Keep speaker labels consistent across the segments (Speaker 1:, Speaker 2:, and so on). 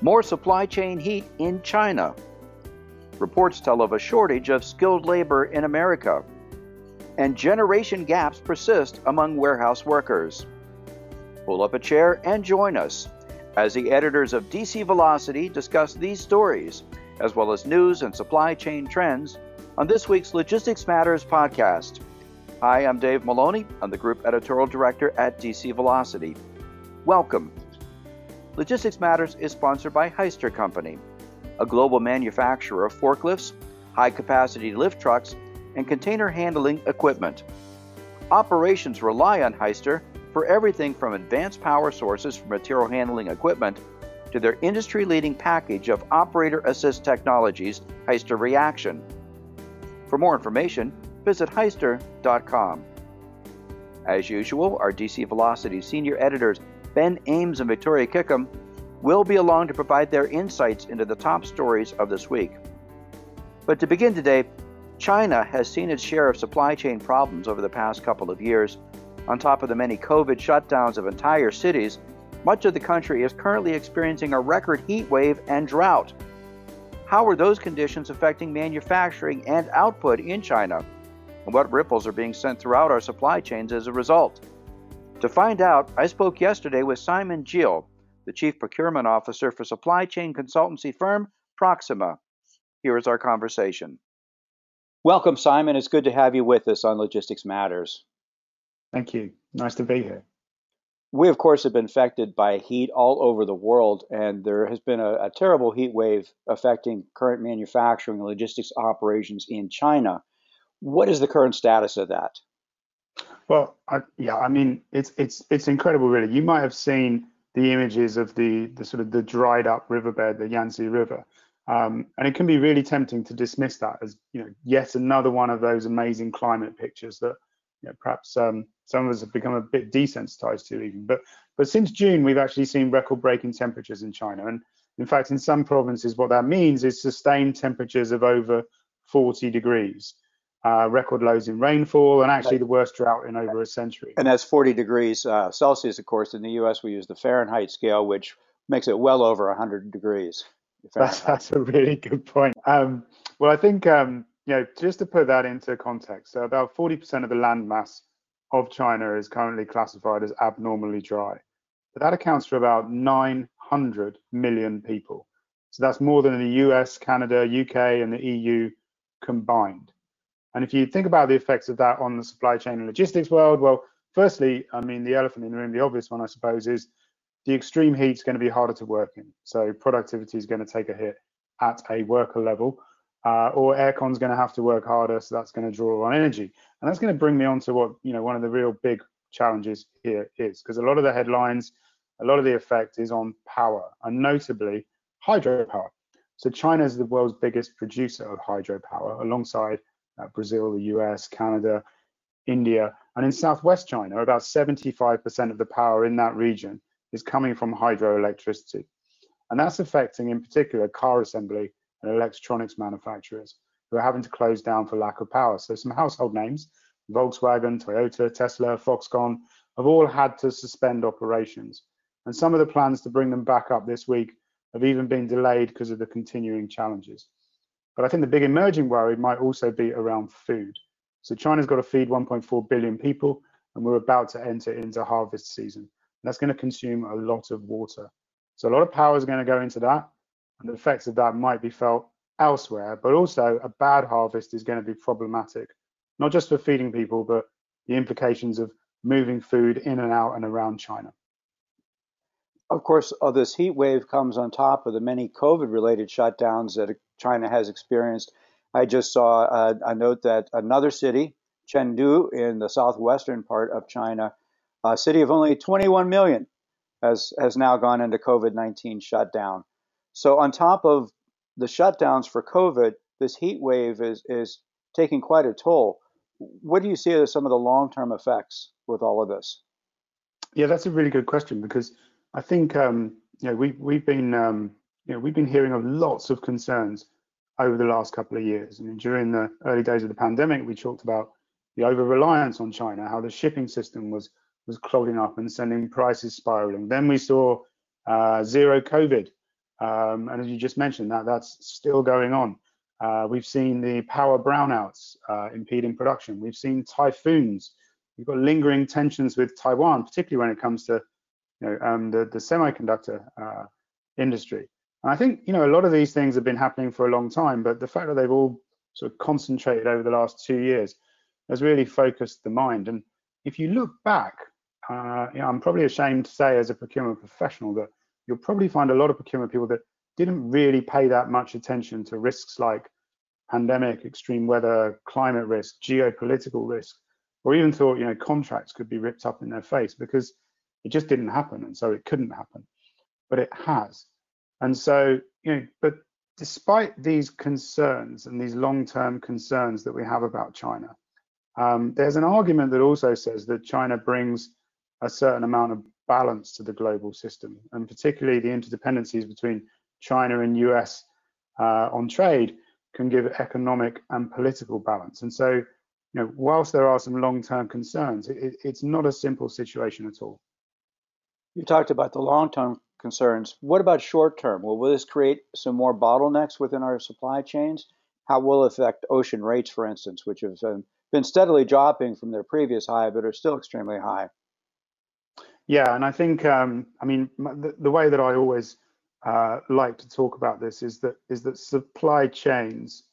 Speaker 1: more supply chain heat in China. Reports tell of a shortage of skilled labor in America. And generation gaps persist among warehouse workers. Pull up a chair and join us as the editors of DC Velocity discuss these stories, as well as news and supply chain trends, on this week's Logistics Matters podcast. Hi, I'm Dave Maloney. I'm the Group Editorial Director at DC Velocity. Welcome. Logistics Matters is sponsored by Hyster Company, a global manufacturer of forklifts, high capacity lift trucks, and container handling equipment. Operations rely on Hyster for everything from advanced power sources for material handling equipment to their industry leading package of operator assist technologies, Hyster Reaction. For more information, visit hyster.com. As usual, our DC Velocity senior editors Ben Ames and Victoria Kickham will be along to provide their insights into the top stories of this week. But to begin today, China has seen its share of supply chain problems over the past couple of years on top of the many COVID shutdowns of entire cities, much of the country is currently experiencing a record heat wave and drought. How are those conditions affecting manufacturing and output in China? And what ripples are being sent throughout our supply chains as a result? To find out, I spoke yesterday with Simon Gill, the Chief Procurement Officer for supply chain consultancy firm Proxima. Here is our conversation. Welcome, Simon. It's good to have you with us on Logistics Matters.
Speaker 2: Thank you. Nice to be here.
Speaker 1: We, of course, have been affected by heat all over the world, and there has been a, a terrible heat wave affecting current manufacturing and logistics operations in China. What is the current status of that?
Speaker 2: Well, I, yeah, I mean, it's it's it's incredible, really. You might have seen the images of the the sort of the dried up riverbed, the Yangtze River, um, and it can be really tempting to dismiss that as you know yet another one of those amazing climate pictures that you know, perhaps um, some of us have become a bit desensitized to even. But but since June, we've actually seen record-breaking temperatures in China, and in fact, in some provinces, what that means is sustained temperatures of over 40 degrees. Uh, record lows in rainfall, and actually the worst drought in over a century.
Speaker 1: And that's 40 degrees uh, Celsius, of course. In the U.S., we use the Fahrenheit scale, which makes it well over 100 degrees.
Speaker 2: That's, that's a really good point. Um, well, I think um, you know, just to put that into context, so about 40% of the land mass of China is currently classified as abnormally dry. But that accounts for about 900 million people. So that's more than the US, Canada, UK, and the EU combined. And if you think about the effects of that on the supply chain and logistics world, well, firstly, I mean, the elephant in the room, the obvious one, I suppose, is the extreme heat is going to be harder to work in. So productivity is going to take a hit at a worker level uh, or aircon's going to have to work harder, so that's going to draw on energy. And that's going to bring me on to what you know one of the real big challenges here is, because a lot of the headlines, a lot of the effect is on power, and notably hydropower. So China is the world's biggest producer of hydropower, alongside uh, Brazil, the US, Canada, India, and in southwest China, about 75% of the power in that region is coming from hydroelectricity. And that's affecting, in particular, car assembly and electronics manufacturers who are having to close down for lack of power. So some household names, Volkswagen, Toyota, Tesla, Foxconn, have all had to suspend operations. And some of the plans to bring them back up this week have even been delayed because of the continuing challenges. But I think the big emerging worry might also be around food. So China's got to feed 1.4 billion people, and we're about to enter into harvest season. That's going to consume a lot of water. So a lot of power is going to go into that and the effects of that might be felt elsewhere. But also, a bad harvest is going to be problematic, not just for feeding people, but the implications of moving food in and out and around China.
Speaker 1: Of course, uh, this heat wave comes on top of the many COVID related shutdowns that China has experienced. I just saw a, a note that another city, Chengdu, in the southwestern part of China, a city of only 21 million, has, has now gone into COVID 19 shutdown. So on top of the shutdowns for COVID, this heat wave is is taking quite a toll. What do you see as some of the long-term effects with all of this?
Speaker 2: Yeah, that's a really good question because I think um, you know we we've been um, you know we've been hearing of lots of concerns over the last couple of years. I mean, during the early days of the pandemic, we talked about the over reliance on China, how the shipping system was was clogging up and sending prices spiraling. Then we saw uh, zero COVID Um, and as you just mentioned, that that's still going on. Uh, we've seen the power brownouts uh, impeding production. We've seen typhoons. We've got lingering tensions with Taiwan, particularly when it comes to you know, um, the, the semiconductor uh, industry. And I think you know a lot of these things have been happening for a long time, but the fact that they've all sort of concentrated over the last two years has really focused the mind. And if you look back, uh, you know, I'm probably ashamed to say as a procurement professional that you'll probably find a lot of procurement people that didn't really pay that much attention to risks like pandemic, extreme weather, climate risk, geopolitical risk, or even thought, you know, contracts could be ripped up in their face because it just didn't happen. And so it couldn't happen, but it has. And so, you know, but despite these concerns and these long-term concerns that we have about China, um, there's an argument that also says that China brings a certain amount of balance to the global system, and particularly the interdependencies between China and US uh, on trade can give economic and political balance. And so, you know, whilst there are some long-term concerns, it, it's not a simple situation at all.
Speaker 1: You talked about the long-term concerns. What about short-term? Will this create some more bottlenecks within our supply chains? How will it affect ocean rates, for instance, which have um, been steadily dropping from their previous high, but are still extremely high?
Speaker 2: Yeah, and I think, um, I mean, the, the, way that I always uh, like to talk about this is that is that supply chains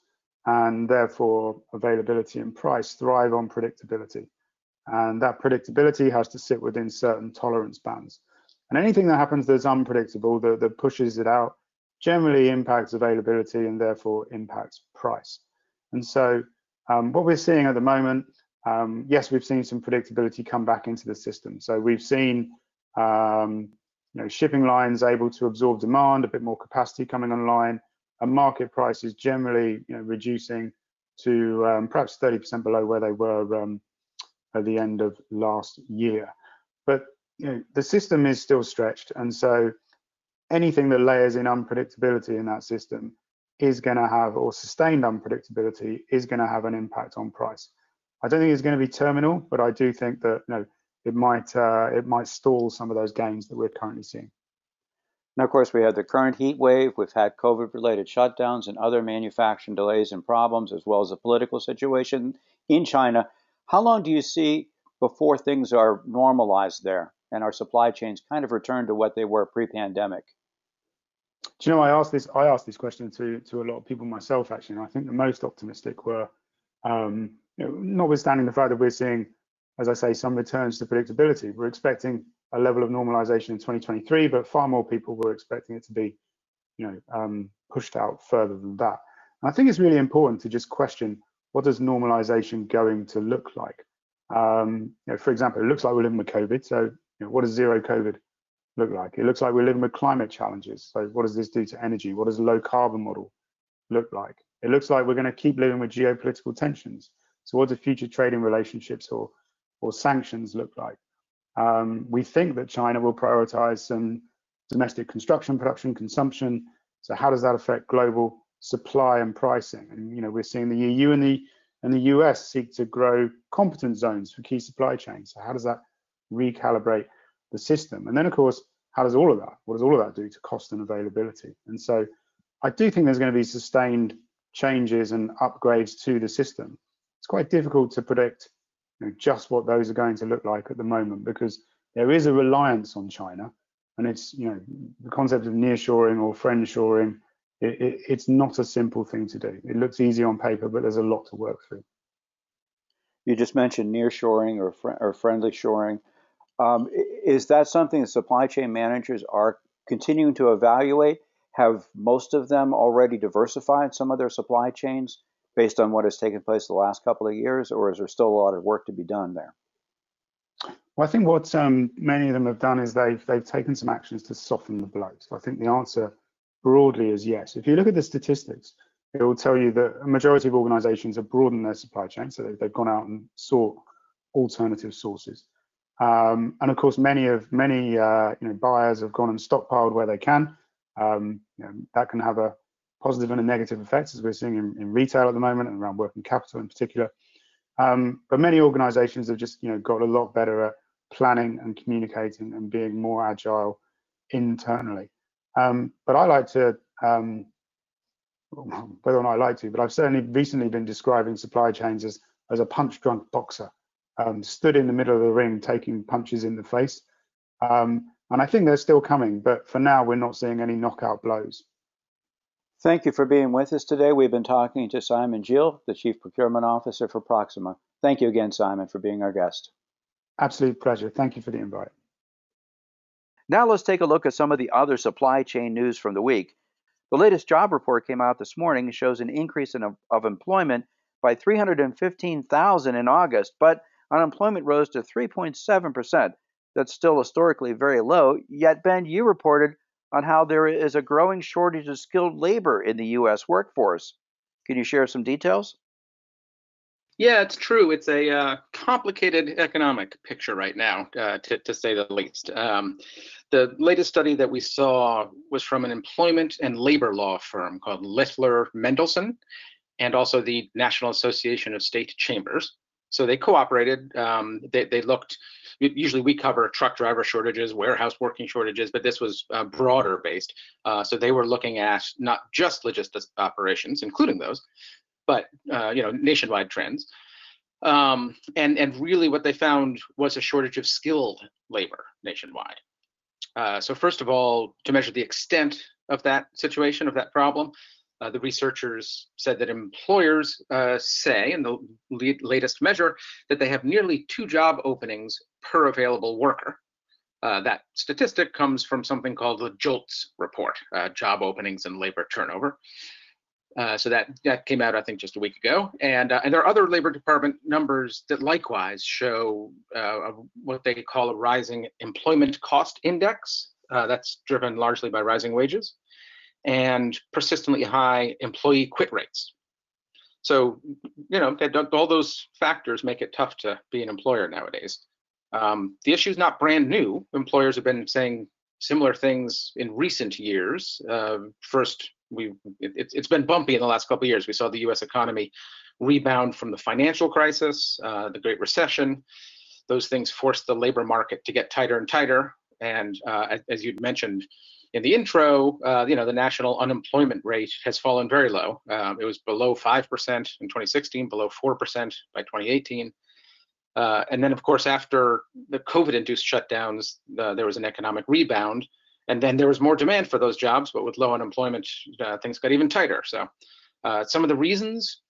Speaker 2: and therefore availability and price thrive on predictability, and that predictability has to sit within certain tolerance bands. And anything that happens that's unpredictable, that, that pushes it out, generally impacts availability and therefore impacts price. And so um, what we're seeing at the moment, um, yes, we've seen some predictability come back into the system. So we've seen um, you know, shipping lines able to absorb demand, a bit more capacity coming online, and market prices generally you know, reducing to um, perhaps 30% below where they were um, at the end of last year. But you know, the system is still stretched, and so anything that layers in unpredictability in that system is going to have, or sustained unpredictability is going to have an impact on price. I don't think it's going to be terminal, but I do think that you know, it might uh, it might stall some of those gains that we're currently seeing.
Speaker 1: Now, of course, we have the current heat wave. We've had COVID-related shutdowns and other manufacturing delays and problems, as well as the political situation in China. How long do you see before things are normalized there and our supply chains kind of return to what they were pre-pandemic?
Speaker 2: Do you know I asked this? I asked this question to to a lot of people myself actually, and I think the most optimistic were, um, you know, notwithstanding the fact that we're seeing as I say, some returns to predictability. We're expecting a level of normalization in 2023, but far more people were expecting it to be, you know, um, pushed out further than that. And I think it's really important to just question what does normalization going to look like? Um, you know, for example, it looks like we're living with COVID. So, know, what does zero COVID look like? It looks like we're living with climate challenges. So, what does this do to energy? What does a low carbon model look like? It looks like we're going to keep living with geopolitical tensions. So, what do future trading relationships or or sanctions look like. Um, we think that China will prioritize some domestic construction, production, consumption. So how does that affect global supply and pricing? And you know, we're seeing the EU and the and the US seek to grow competence zones for key supply chains. So how does that recalibrate the system? And then of course, how does all of that? What does all of that do to cost and availability? And so I do think there's going to be sustained changes and upgrades to the system. It's quite difficult to predict you know, just what those are going to look like at the moment because there is a reliance on China and it's you know the concept of nearshoring or friendshoring it, it, it's not a simple thing to do it looks easy on paper but there's a lot to work through
Speaker 1: you just mentioned nearshoring or, fr- or friendly shoring um, is that something that supply chain managers are continuing to evaluate have most of them already diversified some of their supply chains based on what has taken place the last couple of years, or is there still a lot of work to be done there?
Speaker 2: Well, I think what um, many of them have done is they've they've taken some actions to soften the blow. So I think the answer broadly is yes. If you look at the statistics, it will tell you that a majority of organisations have broadened their supply chain, so they've, they've gone out and sought alternative sources. Um, and of course, many of many uh, you know buyers have gone and stockpiled where they can. Um, you know, that can have a positive and a negative effect, as we're seeing in, in retail at the moment and around working capital in particular. Um, but many organizations have just you know got a lot better at planning and communicating and being more agile internally. Um, but I like to, um, whether or not I like to, but I've certainly recently been describing supply chains as, as a punch drunk boxer, um, stood in the middle of the ring taking punches in the face. Um, and I think they're still coming, but for now, we're not seeing any knockout blows.
Speaker 1: Thank you for being with us today. We've been talking to Simon Gill, the Chief Procurement Officer for Proxima. Thank you again, Simon, for being our guest.
Speaker 2: Absolute pleasure. Thank you for the invite.
Speaker 1: Now let's take a look at some of the other supply chain news from the week. The latest job report came out this morning and shows an increase in, of employment by 315,000 in August, but unemployment rose to 3.7%. That's still historically very low. Yet, Ben, you reported on how there is a growing shortage of skilled labor in the U.S. workforce. Can you share some details?
Speaker 3: Yeah, it's true. It's a uh, complicated economic picture right now, uh, to, to, say the least. Um, the latest study that we saw was from an employment and labor law firm called Littler Mendelson and also the National Association of State Chambers. So they cooperated. Um, they, they, looked, usually we cover truck driver shortages, warehouse working shortages, but this was uh, broader based. Uh, so they were looking at not just logistics operations, including those, but uh, you know nationwide trends. Um, and and really what they found was a shortage of skilled labor nationwide. Uh, so first of all, to measure the extent of that situation of that problem, uh, the researchers said that employers uh, say in the latest measure that they have nearly two job openings per available worker. Uh, that statistic comes from something called the JOLTS report, uh, job openings and labor turnover. Uh, so that that came out, I think, just a week ago. And uh, and there are other Labor Department numbers that likewise show uh, what they call a rising employment cost index. That's driven largely by rising wages and persistently high employee quit rates. So you know all those factors make it tough to be an employer nowadays. Um, the issue is not brand new. Employers have been saying similar things in recent years. Uh, first we it, it's been bumpy in the last couple of years. We saw the U.S. economy rebound from the financial crisis, uh, the Great Recession. Those things forced the labor market to get tighter and tighter. And uh, as you'd mentioned in the intro, uh, you know the national unemployment rate has fallen very low. Um, it was below five percent in 2016, below four percent by 2018. Uh, and then, of course, after the COVID-induced shutdowns, there was an economic rebound and then there was more demand for those jobs, but with low unemployment, uh, things got even tighter. So uh, some of the reasons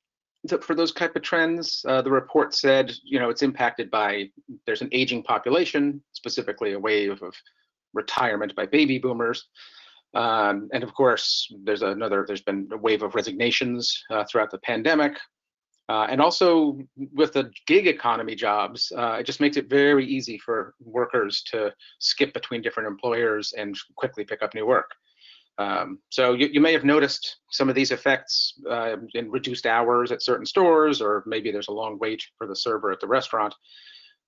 Speaker 3: for those type of trends, uh, the report said, you know, it's impacted by there's an aging population, specifically a wave of retirement by baby boomers. Um, and of course, there's another, there's been a wave of resignations uh, throughout the pandemic. Uh, and also with the gig economy jobs, uh, it just makes it very easy for workers to skip between different employers and quickly pick up new work. Um, so you, you, may have noticed some of these effects uh, in reduced hours at certain stores, or maybe there's a long wait for the server at the restaurant.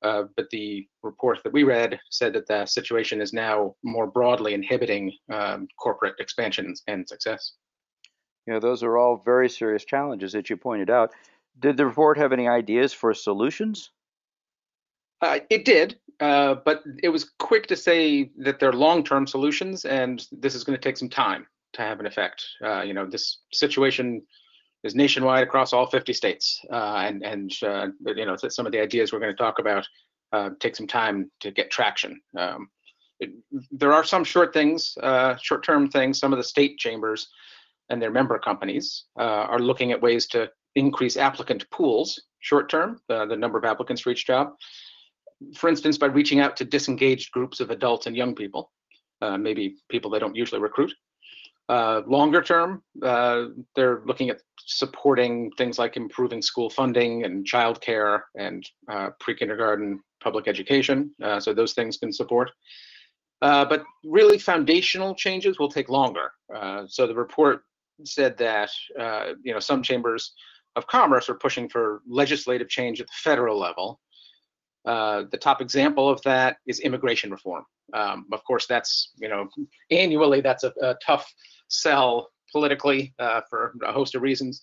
Speaker 3: Uh, but the report that we read said that the situation is now more broadly inhibiting um, corporate expansion and success.
Speaker 1: Yeah, those are all very serious challenges that you pointed out. Did the report have any ideas for solutions?
Speaker 3: Uh, it did, uh, but it was quick to say that they're long-term solutions, and this is going to take some time to have an effect. Uh, you know, this situation is nationwide across all 50 states, uh, and and uh, you know some of the ideas we're going to talk about uh, take some time to get traction. Um, it, there are some short things, short-term things. Some of the state chambers and their member companies are looking at ways to increase applicant pools short term, uh, the number of applicants for each job. For instance, by reaching out to disengaged groups of adults and young people, uh, maybe people they don't usually recruit. Uh, longer term, uh, they're looking at supporting things like improving school funding and childcare and uh, pre-kindergarten public education. Uh, so those things can support. but really, foundational changes will take longer. so the report said that you know some chambers of Commerce are pushing for legislative change at the federal level. Uh, the top example of that is immigration reform. Um, of course, that's you know annually that's a, a tough sell politically uh, for a host of reasons.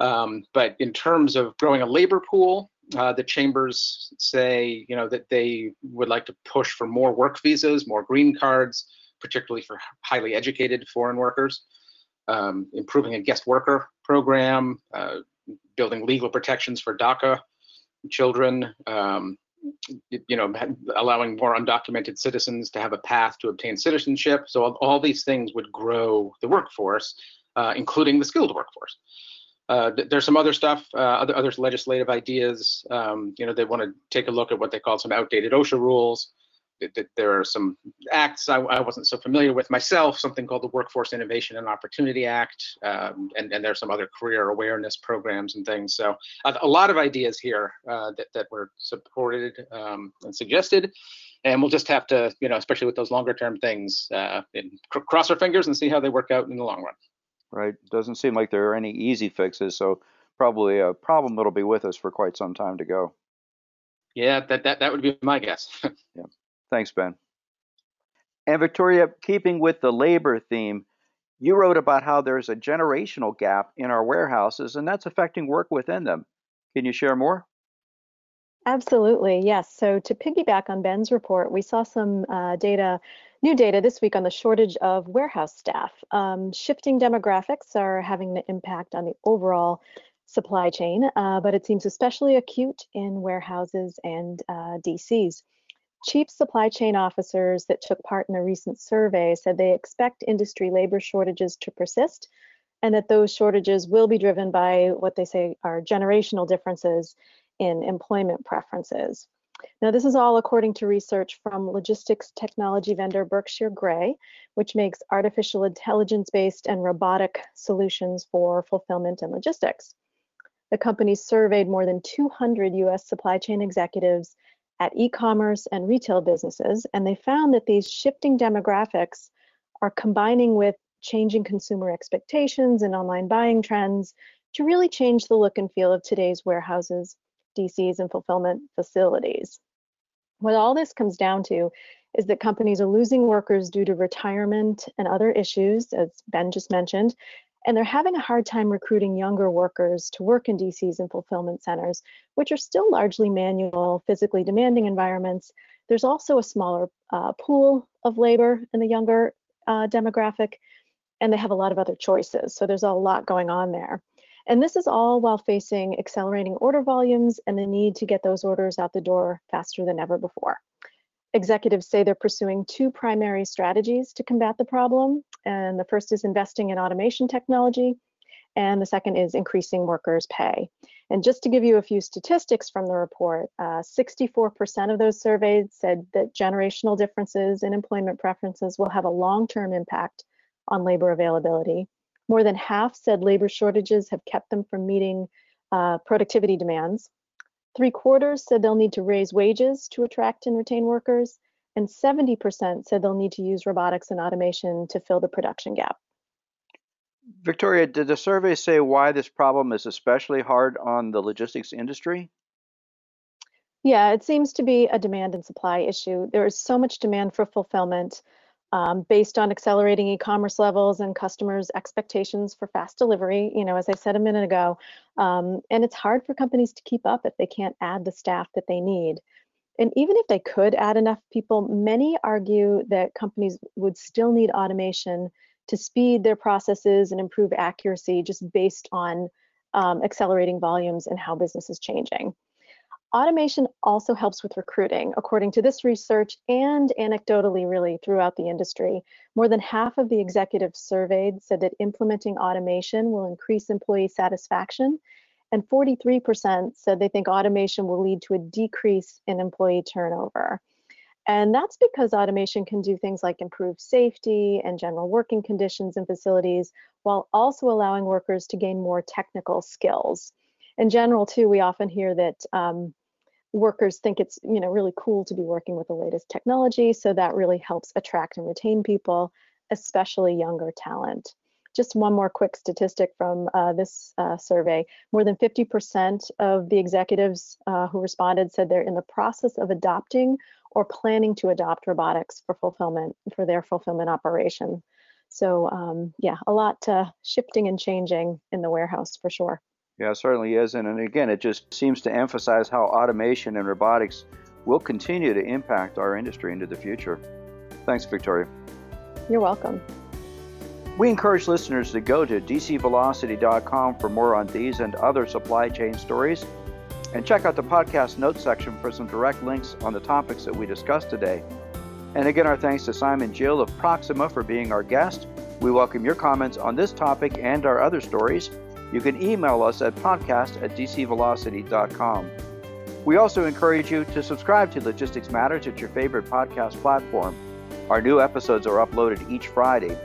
Speaker 3: Um, but in terms of growing a labor pool, uh, the chambers say you know that they would like to push for more work visas, more green cards, particularly for highly educated foreign workers, um, improving a guest worker program, uh, building legal protections for DACA children, um, you know, allowing more undocumented citizens to have a path to obtain citizenship. So all, all these things would grow the workforce, uh, including the skilled workforce. Uh, there's some other stuff, uh, other other legislative ideas. Um, you know, they want to take a look at what they call some outdated OSHA rules. There are some acts I, I, wasn't so familiar with myself, something called the Workforce Innovation and Opportunity Act, um, and, and there's some other career awareness programs and things. So a, a lot of ideas here uh, that, that were supported um, and suggested. And we'll just have to, you know, especially with those longer term things, uh, cross our fingers and see how they work out in the long run
Speaker 1: right? Doesn't seem like there are any easy fixes, so probably a problem that'll be with us for quite some time to go.
Speaker 3: Yeah, that that, that would be my guess.
Speaker 1: yeah. Thanks, Ben. And Victoria, keeping with the labor theme, you wrote about how there's a generational gap in our warehouses and that's affecting work within them. Can you share more?
Speaker 4: Absolutely, yes. So to piggyback on Ben's report, we saw some uh, data New data this week on the shortage of warehouse staff. Um, shifting demographics are having an impact on the overall supply chain, uh, but it seems especially acute in warehouses and uh, DCs. Chief supply chain officers that took part in a recent survey said they expect industry labor shortages to persist and that those shortages will be driven by what they say are generational differences in employment preferences. Now, this is all according to research from logistics technology vendor Berkshire Grey, which makes artificial intelligence based and robotic solutions for fulfillment and logistics. The company surveyed more than 200 US supply chain executives at e commerce and retail businesses, and they found that these shifting demographics are combining with changing consumer expectations and online buying trends to really change the look and feel of today's warehouses DCs and fulfillment facilities. What all this comes down to is that companies are losing workers due to retirement and other issues, as Ben just mentioned, and they're having a hard time recruiting younger workers to work in DCs and fulfillment centers, which are still largely manual, physically demanding environments. There's also a smaller uh, pool of labor in the younger uh, demographic, and they have a lot of other choices. So there's a lot going on there. And this is all while facing accelerating order volumes and the need to get those orders out the door faster than ever before. Executives say they're pursuing two primary strategies to combat the problem. And the first is investing in automation technology, and the second is increasing workers' pay. And just to give you a few statistics from the report, 64% uh, of those surveyed said that generational differences in employment preferences will have a long-term impact on labor availability. More than half said labor shortages have kept them from meeting uh, productivity demands. Three quarters said they'll need to raise wages to attract and retain workers, and 70% said they'll need to use robotics and automation to fill the production gap.
Speaker 1: Victoria, did the survey say why this problem is especially hard on the logistics industry?
Speaker 4: Yeah, it seems to be a demand and supply issue. There is so much demand for fulfillment um, based on accelerating e-commerce levels and customers' expectations for fast delivery. You know, as I said a minute ago, um, and it's hard for companies to keep up if they can't add the staff that they need. And even if they could add enough people, many argue that companies would still need automation to speed their processes and improve accuracy just based on um, accelerating volumes and how business is changing. Automation also helps with recruiting, according to this research and anecdotally, really, throughout the industry. More than half of the executives surveyed said that implementing automation will increase employee satisfaction, and 43% said they think automation will lead to a decrease in employee turnover. And that's because automation can do things like improve safety and general working conditions in facilities, while also allowing workers to gain more technical skills in general too we often hear that um, workers think it's you know really cool to be working with the latest technology so that really helps attract and retain people especially younger talent. Just one more quick statistic from uh, this uh, survey. More than 50% of the executives uh, who responded said they're in the process of adopting or planning to adopt robotics for fulfillment for their fulfillment operation. So um, yeah a lot uh, shifting and changing in the warehouse for sure
Speaker 1: yeah, it certainly is. And, and again, it just seems to emphasize how automation and robotics will continue to impact our industry into the future. Thanks, Victoria.
Speaker 4: You're welcome.
Speaker 1: We encourage listeners to go to dcvelocity.com for more on these and other supply chain stories, and check out the podcast notes section for some direct links on the topics that we discussed today. And again, our thanks to Simon Gill of Proxima for being our guest. We welcome your comments on this topic and our other stories. You can email us at podcast at dcvelocity.com. We also encourage you to subscribe to Logistics Matters at your favorite podcast platform. Our new episodes are uploaded each Friday.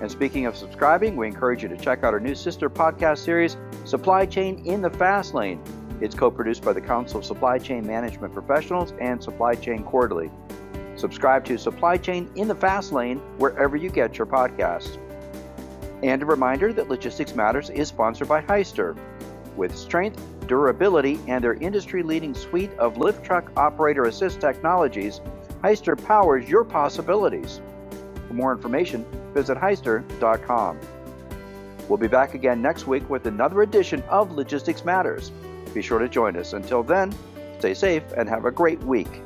Speaker 1: And speaking of subscribing, we encourage you to check out our new sister podcast series, Supply Chain in the Fast Lane. It's co produced by the Council of Supply Chain Management Professionals and Supply Chain Quarterly. Subscribe to Supply Chain in the Fast Lane wherever you get your podcasts. And a reminder that Logistics Matters is sponsored by Hyster. With strength, durability, and their industry leading suite of lift truck operator assist technologies, Hyster powers your possibilities. For more information, visit hyster.com. We'll be back again next week with another edition of Logistics Matters. Be sure to join us. Until then, stay safe and have a great week.